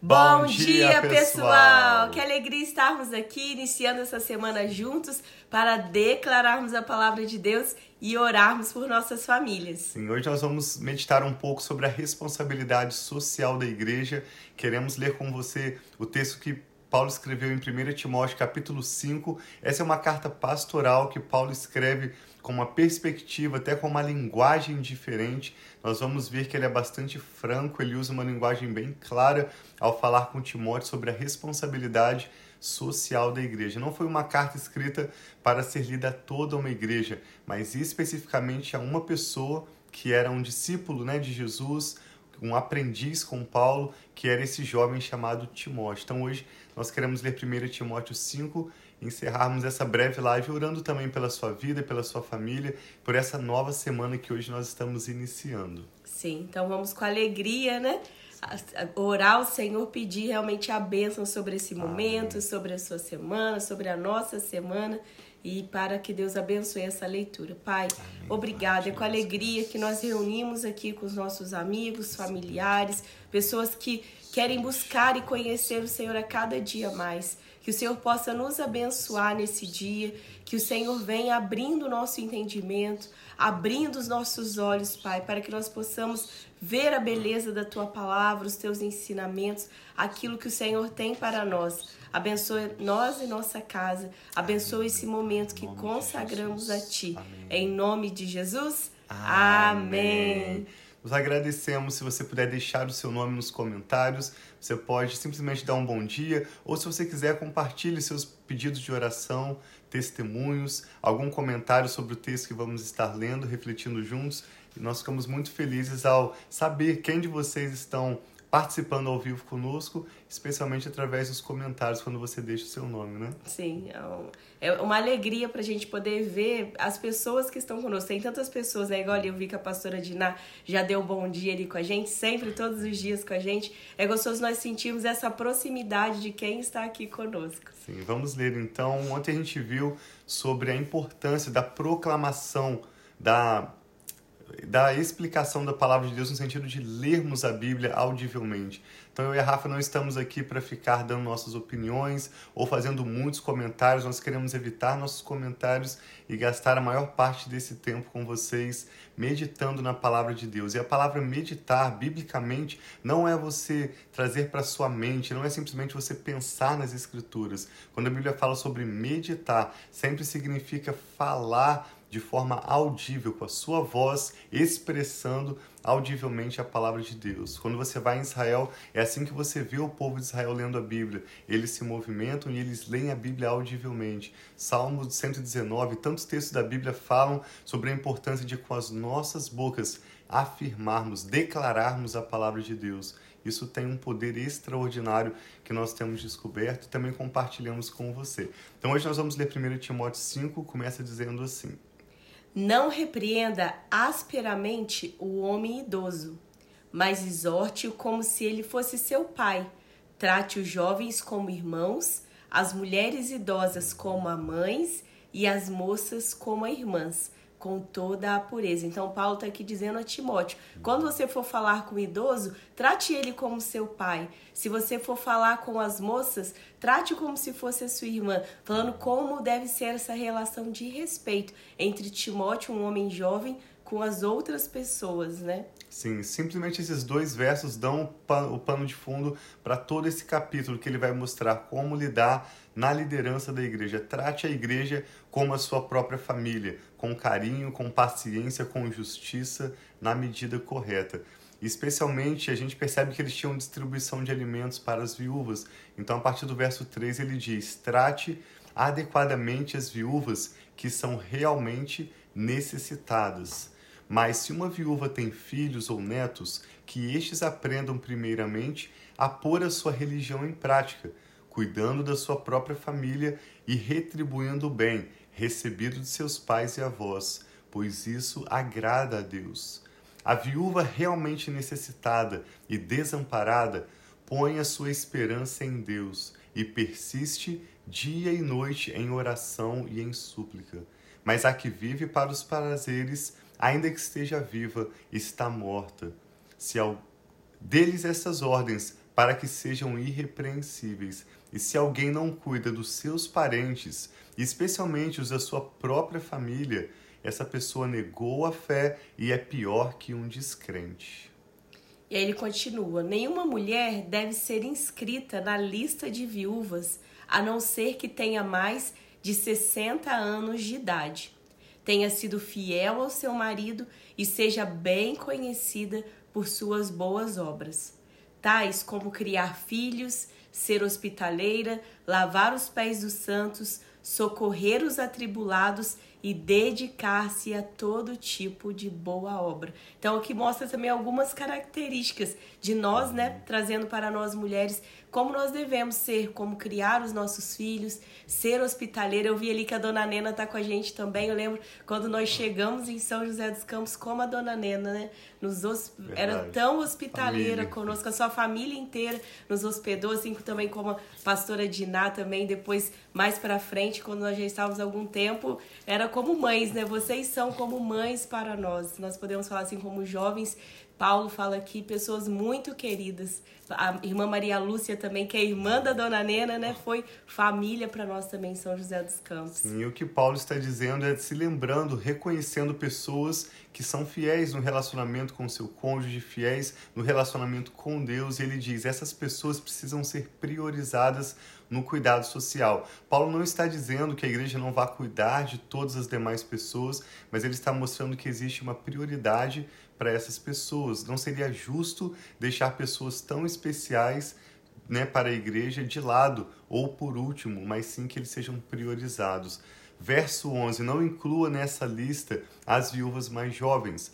Bom, Bom dia, dia pessoal. pessoal! Que alegria estarmos aqui iniciando essa semana juntos para declararmos a palavra de Deus e orarmos por nossas famílias. Sim, hoje nós vamos meditar um pouco sobre a responsabilidade social da igreja. Queremos ler com você o texto que Paulo escreveu em 1 Timóteo capítulo 5. Essa é uma carta pastoral que Paulo escreve com uma perspectiva, até com uma linguagem diferente. Nós vamos ver que ele é bastante franco, ele usa uma linguagem bem clara ao falar com Timóteo sobre a responsabilidade social da igreja. Não foi uma carta escrita para ser lida a toda uma igreja, mas especificamente a uma pessoa que era um discípulo né, de Jesus, um aprendiz com Paulo, que era esse jovem chamado Timóteo. Então hoje nós queremos ler 1 Timóteo 5 encerrarmos essa breve live orando também pela sua vida, pela sua família, por essa nova semana que hoje nós estamos iniciando. Sim, então vamos com alegria, né? Orar ao Senhor, pedir realmente a bênção sobre esse momento, Amém. sobre a sua semana, sobre a nossa semana e para que Deus abençoe essa leitura. Pai, Amém. obrigada. É com alegria que nós reunimos aqui com os nossos amigos, familiares, pessoas que querem buscar e conhecer o Senhor a cada dia mais. Que o Senhor possa nos abençoar nesse dia, que o Senhor venha abrindo o nosso entendimento, abrindo os nossos olhos, Pai, para que nós possamos ver a beleza da tua palavra, os teus ensinamentos, aquilo que o Senhor tem para nós. Abençoe nós e nossa casa. Abençoe esse momento que consagramos a Ti. Amém. Em nome de Jesus. Amém. Amém. Nos agradecemos se você puder deixar o seu nome nos comentários. Você pode simplesmente dar um bom dia ou se você quiser compartilhe seus pedidos de oração, testemunhos, algum comentário sobre o texto que vamos estar lendo, refletindo juntos. E nós ficamos muito felizes ao saber quem de vocês estão participando ao vivo conosco, especialmente através dos comentários quando você deixa o seu nome, né? Sim, é, é uma alegria para a gente poder ver as pessoas que estão conosco. Tem tantas pessoas, né? Igual eu vi que a pastora Diná já deu um bom dia ali com a gente, sempre, todos os dias com a gente. É gostoso nós sentirmos essa proximidade de quem está aqui conosco. Sim, vamos ler então. Ontem a gente viu sobre a importância da proclamação da da explicação da palavra de Deus no sentido de lermos a Bíblia audivelmente. Então eu e a Rafa não estamos aqui para ficar dando nossas opiniões ou fazendo muitos comentários, nós queremos evitar nossos comentários e gastar a maior parte desse tempo com vocês meditando na palavra de Deus. E a palavra meditar, biblicamente, não é você trazer para sua mente, não é simplesmente você pensar nas escrituras. Quando a Bíblia fala sobre meditar, sempre significa falar de forma audível, com a sua voz, expressando audivelmente a palavra de Deus. Quando você vai em Israel, é assim que você vê o povo de Israel lendo a Bíblia. Eles se movimentam e eles leem a Bíblia audivelmente. Salmo 119, tantos textos da Bíblia falam sobre a importância de, com as nossas bocas, afirmarmos, declararmos a palavra de Deus. Isso tem um poder extraordinário que nós temos descoberto e também compartilhamos com você. Então hoje nós vamos ler 1 Timóteo 5, começa dizendo assim: não repreenda asperamente o homem idoso, mas exorte-o como se ele fosse seu pai. Trate os jovens como irmãos, as mulheres idosas como mães e as moças como irmãs com toda a pureza. Então, Paulo está aqui dizendo a Timóteo: quando você for falar com o idoso, trate ele como seu pai. Se você for falar com as moças, trate como se fosse a sua irmã, falando como deve ser essa relação de respeito entre Timóteo, um homem jovem, com as outras pessoas, né? Sim, simplesmente esses dois versos dão o pano de fundo para todo esse capítulo que ele vai mostrar como lidar na liderança da igreja. Trate a igreja como a sua própria família, com carinho, com paciência, com justiça, na medida correta. Especialmente, a gente percebe que eles tinham distribuição de alimentos para as viúvas. Então, a partir do verso 3, ele diz: trate adequadamente as viúvas que são realmente necessitadas. Mas se uma viúva tem filhos ou netos, que estes aprendam primeiramente a pôr a sua religião em prática, cuidando da sua própria família e retribuindo o bem recebido de seus pais e avós, pois isso agrada a Deus. A viúva realmente necessitada e desamparada põe a sua esperança em Deus e persiste dia e noite em oração e em súplica. Mas a que vive para os prazeres ainda que esteja viva, está morta. Se ao deles essas ordens para que sejam irrepreensíveis. E se alguém não cuida dos seus parentes, especialmente os da sua própria família, essa pessoa negou a fé e é pior que um descrente. E aí ele continua: nenhuma mulher deve ser inscrita na lista de viúvas, a não ser que tenha mais de 60 anos de idade, tenha sido fiel ao seu marido e seja bem conhecida por suas boas obras, tais como criar filhos, ser hospitaleira, lavar os pés dos santos, socorrer os atribulados e dedicar-se a todo tipo de boa obra. Então, o que mostra também algumas características de nós, né, trazendo para nós mulheres como nós devemos ser, como criar os nossos filhos, ser hospitaleira. Eu vi ali que a dona Nena está com a gente também. Eu lembro quando nós chegamos em São José dos Campos, como a dona Nena, né? Nos era tão hospitaleira família. conosco, a sua família inteira nos hospedou, assim também como a pastora Diná também, depois mais para frente, quando nós já estávamos há algum tempo, era como mães, né? Vocês são como mães para nós. Nós podemos falar assim como jovens Paulo fala aqui, pessoas muito queridas. A irmã Maria Lúcia também, que é irmã da dona Nena, né? Foi família para nós também em São José dos Campos. Sim, e o que Paulo está dizendo é se lembrando, reconhecendo pessoas que são fiéis no relacionamento com seu cônjuge, fiéis no relacionamento com Deus. E ele diz: essas pessoas precisam ser priorizadas no cuidado social. Paulo não está dizendo que a igreja não vá cuidar de todas as demais pessoas, mas ele está mostrando que existe uma prioridade para essas pessoas. Não seria justo deixar pessoas tão especiais né, para a igreja de lado ou por último, mas sim que eles sejam priorizados. Verso 11: Não inclua nessa lista as viúvas mais jovens,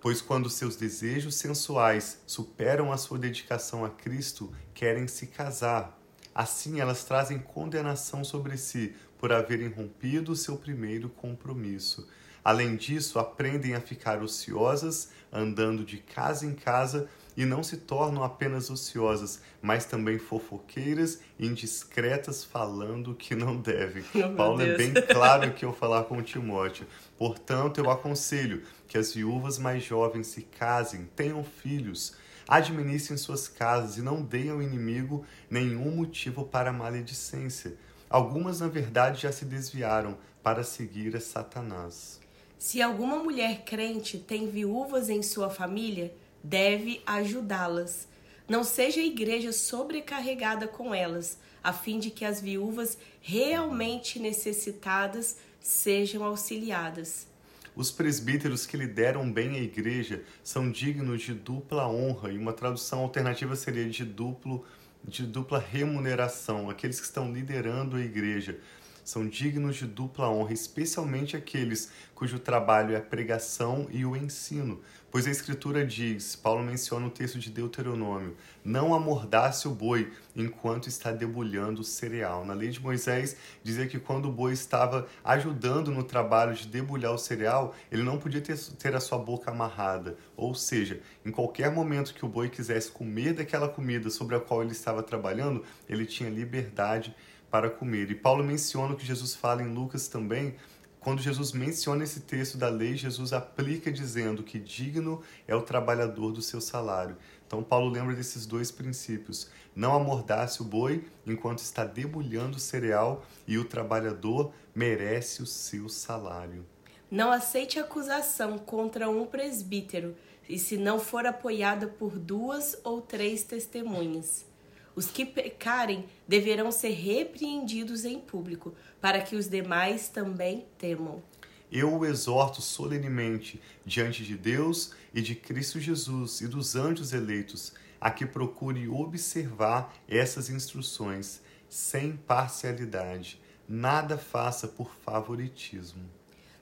pois quando seus desejos sensuais superam a sua dedicação a Cristo, querem se casar. Assim, elas trazem condenação sobre si por haverem rompido o seu primeiro compromisso. Além disso, aprendem a ficar ociosas, andando de casa em casa, e não se tornam apenas ociosas, mas também fofoqueiras, indiscretas, falando que não devem. Oh, Paulo é bem claro aqui ao falar com Timóteo. Portanto, eu aconselho que as viúvas mais jovens se casem, tenham filhos, administrem suas casas e não deem ao inimigo nenhum motivo para maledicência. Algumas, na verdade, já se desviaram para seguir a Satanás. Se alguma mulher crente tem viúvas em sua família, deve ajudá-las. Não seja a igreja sobrecarregada com elas, a fim de que as viúvas realmente necessitadas sejam auxiliadas. Os presbíteros que lideram bem a igreja são dignos de dupla honra, e uma tradução alternativa seria de duplo de dupla remuneração, aqueles que estão liderando a igreja são dignos de dupla honra, especialmente aqueles cujo trabalho é a pregação e o ensino. Pois a Escritura diz, Paulo menciona o texto de Deuteronômio, não amordace o boi enquanto está debulhando o cereal. Na lei de Moisés, dizia que quando o boi estava ajudando no trabalho de debulhar o cereal, ele não podia ter, ter a sua boca amarrada. Ou seja, em qualquer momento que o boi quisesse comer daquela comida sobre a qual ele estava trabalhando, ele tinha liberdade para comer. E Paulo menciona o que Jesus fala em Lucas também. Quando Jesus menciona esse texto da lei, Jesus aplica dizendo que digno é o trabalhador do seu salário. Então, Paulo lembra desses dois princípios: não amordace o boi enquanto está debulhando o cereal, e o trabalhador merece o seu salário. Não aceite acusação contra um presbítero, e se não for apoiada por duas ou três testemunhas. Os que pecarem deverão ser repreendidos em público, para que os demais também temam. Eu o exorto solenemente diante de Deus e de Cristo Jesus e dos anjos eleitos, a que procure observar essas instruções sem parcialidade. Nada faça por favoritismo.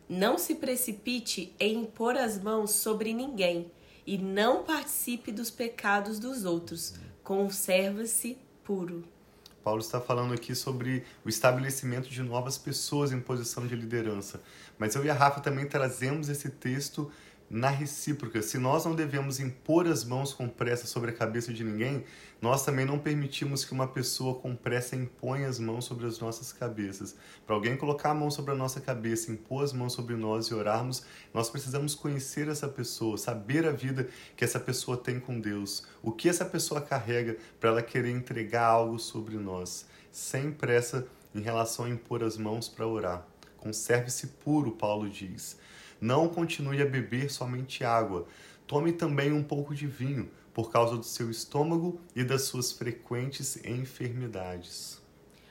Não se precipite em impor as mãos sobre ninguém e não participe dos pecados dos outros conserva-se puro. Paulo está falando aqui sobre o estabelecimento de novas pessoas em posição de liderança. Mas eu e a Rafa também trazemos esse texto na recíproca. Se nós não devemos impor as mãos com pressa sobre a cabeça de ninguém, nós também não permitimos que uma pessoa com pressa imponha as mãos sobre as nossas cabeças. Para alguém colocar a mão sobre a nossa cabeça, impor as mãos sobre nós e orarmos, nós precisamos conhecer essa pessoa, saber a vida que essa pessoa tem com Deus, o que essa pessoa carrega para ela querer entregar algo sobre nós, sem pressa em relação a impor as mãos para orar. Conserve-se puro, Paulo diz. Não continue a beber somente água. Tome também um pouco de vinho, por causa do seu estômago e das suas frequentes enfermidades.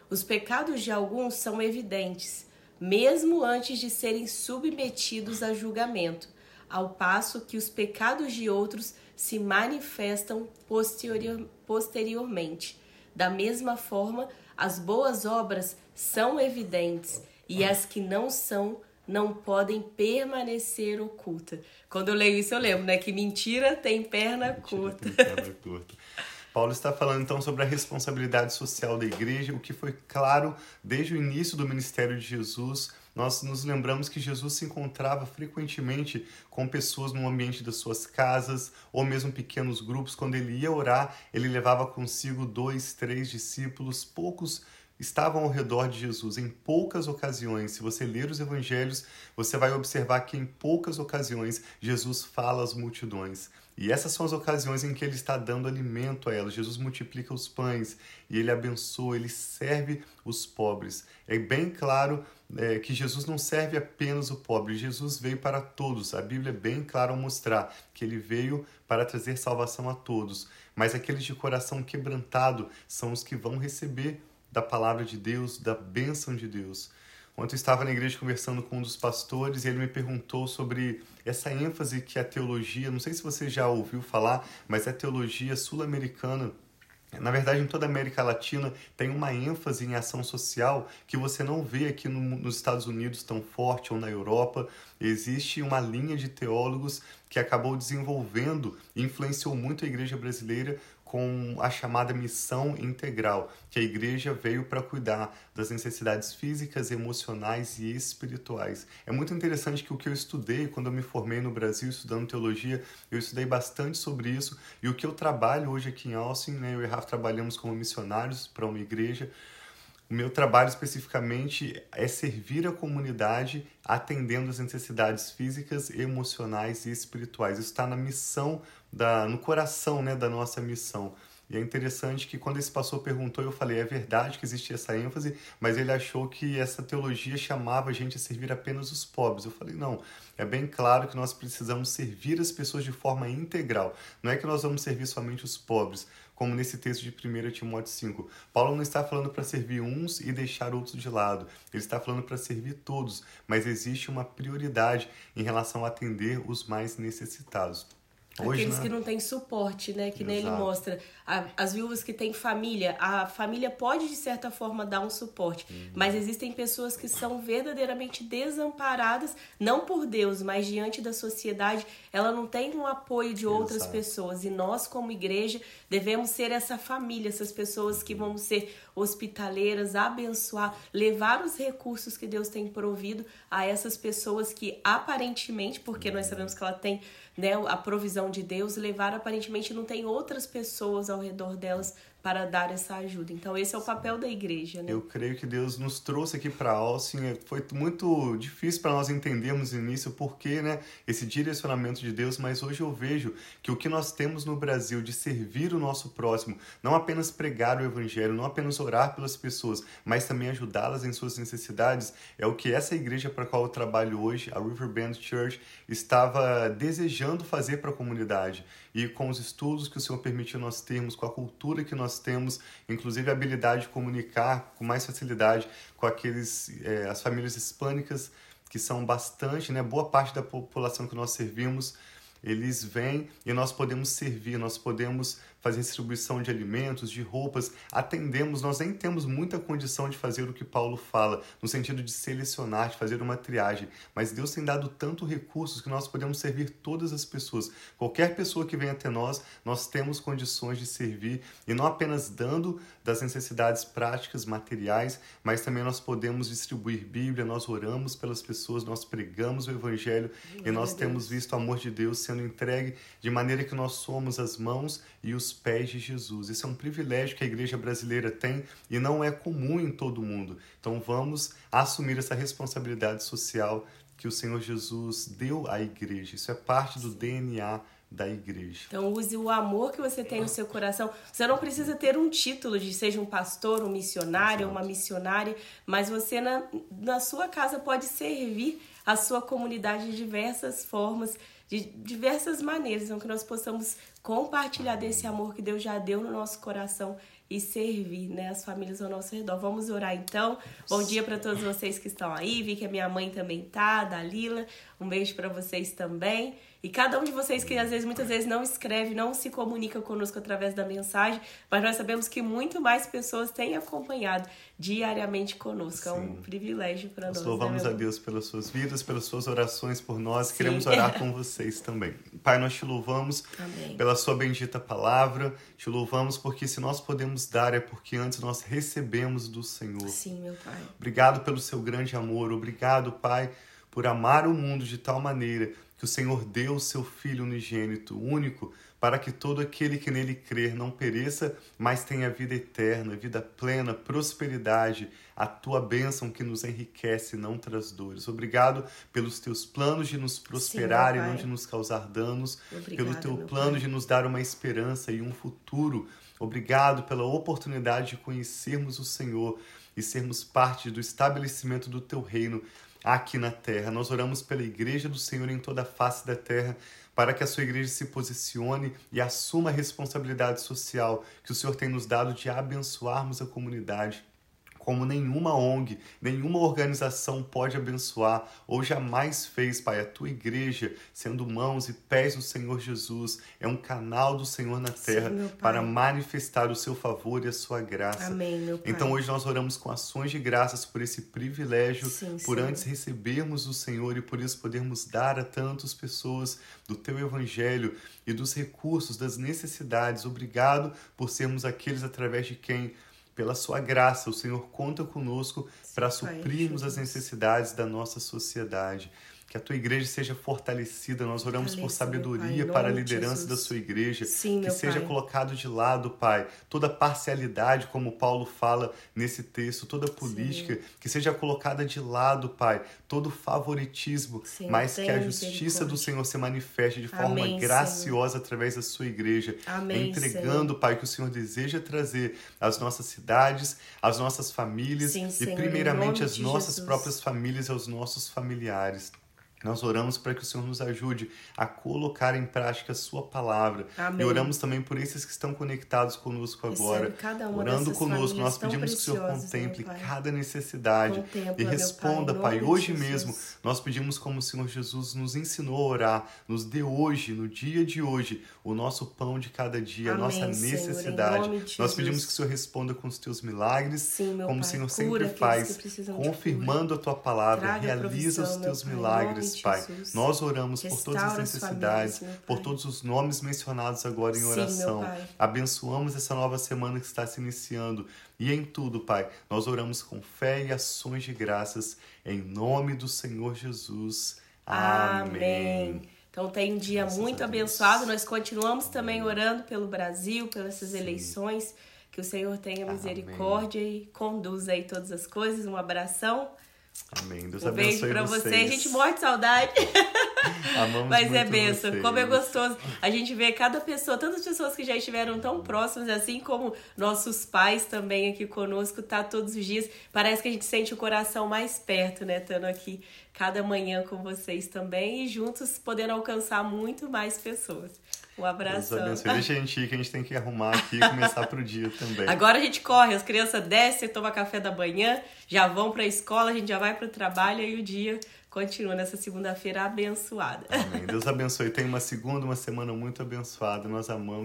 Os pecados de alguns são evidentes, mesmo antes de serem submetidos a julgamento, ao passo que os pecados de outros se manifestam posterior, posteriormente. Da mesma forma, as boas obras são evidentes e as que não são não podem permanecer oculta. Quando eu leio isso, eu lembro, né? Que mentira tem perna mentira curta. Tem perna curta. Paulo está falando então sobre a responsabilidade social da igreja, o que foi claro desde o início do ministério de Jesus. Nós nos lembramos que Jesus se encontrava frequentemente com pessoas no ambiente das suas casas ou mesmo pequenos grupos. Quando ele ia orar, ele levava consigo dois, três discípulos, poucos estavam ao redor de Jesus em poucas ocasiões. Se você ler os evangelhos, você vai observar que em poucas ocasiões Jesus fala às multidões. E essas são as ocasiões em que ele está dando alimento a elas. Jesus multiplica os pães e ele abençoa, ele serve os pobres. É bem claro é, que Jesus não serve apenas o pobre, Jesus veio para todos. A Bíblia é bem clara ao mostrar que ele veio para trazer salvação a todos. Mas aqueles de coração quebrantado são os que vão receber da palavra de Deus, da bênção de Deus. Ontem eu estava na igreja conversando com um dos pastores e ele me perguntou sobre essa ênfase que a teologia, não sei se você já ouviu falar, mas a teologia sul-americana na verdade, em toda a América Latina tem uma ênfase em ação social que você não vê aqui no, nos Estados Unidos tão forte ou na Europa. Existe uma linha de teólogos que acabou desenvolvendo e influenciou muito a igreja brasileira com a chamada missão integral, que a igreja veio para cuidar das necessidades físicas, emocionais e espirituais. É muito interessante que o que eu estudei quando eu me formei no Brasil estudando teologia, eu estudei bastante sobre isso e o que eu trabalho hoje aqui em Austin, né, eu e Rafa trabalhamos como missionários para uma igreja. O meu trabalho especificamente é servir a comunidade atendendo as necessidades físicas, emocionais e espirituais. Isso está na missão da, no coração né, da nossa missão. E é interessante que quando esse pastor perguntou, eu falei, é verdade que existia essa ênfase, mas ele achou que essa teologia chamava a gente a servir apenas os pobres. Eu falei, não, é bem claro que nós precisamos servir as pessoas de forma integral. Não é que nós vamos servir somente os pobres, como nesse texto de 1 Timóteo 5. Paulo não está falando para servir uns e deixar outros de lado. Ele está falando para servir todos, mas existe uma prioridade em relação a atender os mais necessitados. Hoje, Aqueles né? que não têm suporte, né? Que Exato. nele mostra. A, as viúvas que têm família. A família pode, de certa forma, dar um suporte. Uhum. Mas existem pessoas que são verdadeiramente desamparadas, não por Deus, mas diante da sociedade. Ela não tem um apoio de outras Exato. pessoas. E nós, como igreja, devemos ser essa família, essas pessoas que vamos ser hospitaleiras, abençoar, levar os recursos que Deus tem provido a essas pessoas que aparentemente, porque nós sabemos que ela tem né, a provisão de Deus, levar aparentemente não tem outras pessoas ao redor delas para dar essa ajuda. Então esse é o papel da igreja, né? Eu creio que Deus nos trouxe aqui para Austin. É, foi muito difícil para nós entendermos no início porque, né, esse direcionamento de Deus, mas hoje eu vejo que o que nós temos no Brasil de servir o nosso próximo, não apenas pregar o evangelho, não apenas orar pelas pessoas, mas também ajudá-las em suas necessidades, é o que essa igreja para qual eu trabalho hoje, a Riverbend Church, estava desejando fazer para a comunidade. E com os estudos que o Senhor permitiu nós termos, com a cultura que nós temos, inclusive a habilidade de comunicar com mais facilidade com aqueles é, as famílias hispânicas que são bastante, né, boa parte da população que nós servimos, eles vêm e nós podemos servir, nós podemos fazer distribuição de alimentos, de roupas, atendemos, nós nem temos muita condição de fazer o que Paulo fala, no sentido de selecionar, de fazer uma triagem, mas Deus tem dado tanto recursos que nós podemos servir todas as pessoas. Qualquer pessoa que venha até nós, nós temos condições de servir e não apenas dando das necessidades práticas, materiais, mas também nós podemos distribuir Bíblia, nós oramos pelas pessoas, nós pregamos o Evangelho Glória e nós temos visto o amor de Deus sendo entregue de maneira que nós somos as mãos e os pés de Jesus. Isso é um privilégio que a igreja brasileira tem e não é comum em todo mundo. Então vamos assumir essa responsabilidade social que o Senhor Jesus deu à igreja. Isso é parte do DNA da igreja. Então use o amor que você tem no seu coração. Você não precisa ter um título de seja um pastor, um missionário, Exato. uma missionária, mas você na, na sua casa pode servir a sua comunidade de diversas formas, de diversas maneiras, então que nós possamos compartilhar desse amor que Deus já deu no nosso coração e servir né, as famílias ao nosso redor. Vamos orar então. Bom dia para todos vocês que estão aí. Vi que a minha mãe também tá, da Lila. Um beijo para vocês também. E cada um de vocês que às vezes, muitas vezes não escreve, não se comunica conosco através da mensagem, mas nós sabemos que muito mais pessoas têm acompanhado diariamente conosco. Sim. É um privilégio para nós. Nós né, louvamos né, a Deus pelas suas vidas, pelas suas orações por nós. Sim. Queremos orar com vocês também. Pai, nós te louvamos Amém. pela sua bendita palavra. Te louvamos porque se nós podemos dar é porque antes nós recebemos do Senhor. Sim, meu Pai. Obrigado pelo seu grande amor. Obrigado, Pai, por amar o mundo de tal maneira que o Senhor deu o seu Filho unigênito, único, para que todo aquele que nele crer não pereça, mas tenha vida eterna, vida plena, prosperidade, a tua bênção que nos enriquece e não traz dores. Obrigado pelos teus planos de nos prosperar Sim, e não de nos causar danos, Obrigada, pelo teu plano pai. de nos dar uma esperança e um futuro. Obrigado pela oportunidade de conhecermos o Senhor e sermos parte do estabelecimento do teu reino aqui na terra. Nós oramos pela igreja do Senhor em toda a face da terra, para que a sua igreja se posicione e assuma a responsabilidade social que o Senhor tem nos dado de abençoarmos a comunidade como nenhuma ONG, nenhuma organização pode abençoar ou jamais fez, Pai. A tua igreja, sendo mãos e pés do Senhor Jesus, é um canal do Senhor na terra Sim, para manifestar o seu favor e a sua graça. Amém, meu Pai. Então hoje nós oramos com ações de graças por esse privilégio, Sim, por Senhor. antes recebermos o Senhor e por isso podermos dar a tantas pessoas do teu evangelho e dos recursos, das necessidades. Obrigado por sermos aqueles através de quem pela sua graça, o Senhor conta conosco para suprirmos as necessidades da nossa sociedade que a tua igreja seja fortalecida. Nós oramos por sabedoria pai, para a liderança da sua igreja, Sim, que seja pai. colocado de lado, Pai, toda parcialidade, como Paulo fala nesse texto, toda política, Sim. que seja colocada de lado, Pai, todo favoritismo, Sim, mas que a justiça do Senhor se manifeste de forma Amém, graciosa Senhor. através da sua igreja, Amém, entregando, Senhor. Pai, que o Senhor deseja trazer às nossas cidades, às nossas famílias e primeiramente às nossas Jesus. próprias famílias e aos nossos familiares. Nós oramos para que o Senhor nos ajude a colocar em prática a sua palavra. Amém. E oramos também por esses que estão conectados conosco agora. Orando conosco, nós pedimos que o Senhor contemple cada necessidade Contempla, e responda, Pai. Pai. Hoje mesmo, nós pedimos como o Senhor Jesus nos ensinou a orar, nos dê hoje, no dia de hoje, o nosso pão de cada dia, Amém, a nossa necessidade. Senhor, nós pedimos que o Senhor responda com os teus milagres, Sim, como pai. o Senhor sempre faz, confirmando a tua palavra, Traga realiza os teus milagres Pai. Nós oramos por todas as necessidades, famílias, por todos os nomes mencionados agora em oração. Sim, Abençoamos essa nova semana que está se iniciando. E em tudo, Pai, nós oramos com fé e ações de graças, em nome do Senhor Jesus. Amém. Amém. Então tem um dia Graças muito abençoado. Nós continuamos também orando pelo Brasil, pelas essas eleições. Que o Senhor tenha misericórdia Amém. e conduza aí todas as coisas. Um abração. Amém. Deus um abençoe beijo pra vocês. você. A gente morre de saudade. Amamos Mas é benção. vocês. Como é gostoso. A gente vê cada pessoa, tantas pessoas que já estiveram tão próximas, assim como nossos pais também aqui conosco, tá todos os dias. Parece que a gente sente o coração mais perto, né? Estando aqui cada manhã com vocês também e juntos podendo alcançar muito mais pessoas. Um abraço. Deixa a gente ir, que a gente tem que arrumar aqui e começar pro dia também. Agora a gente corre, as crianças descem, tomam café da manhã, já vão pra escola, a gente já vai pro trabalho e o dia continua nessa segunda-feira abençoada. Amém. Deus abençoe. Tem uma segunda, uma semana muito abençoada. Nós amamos.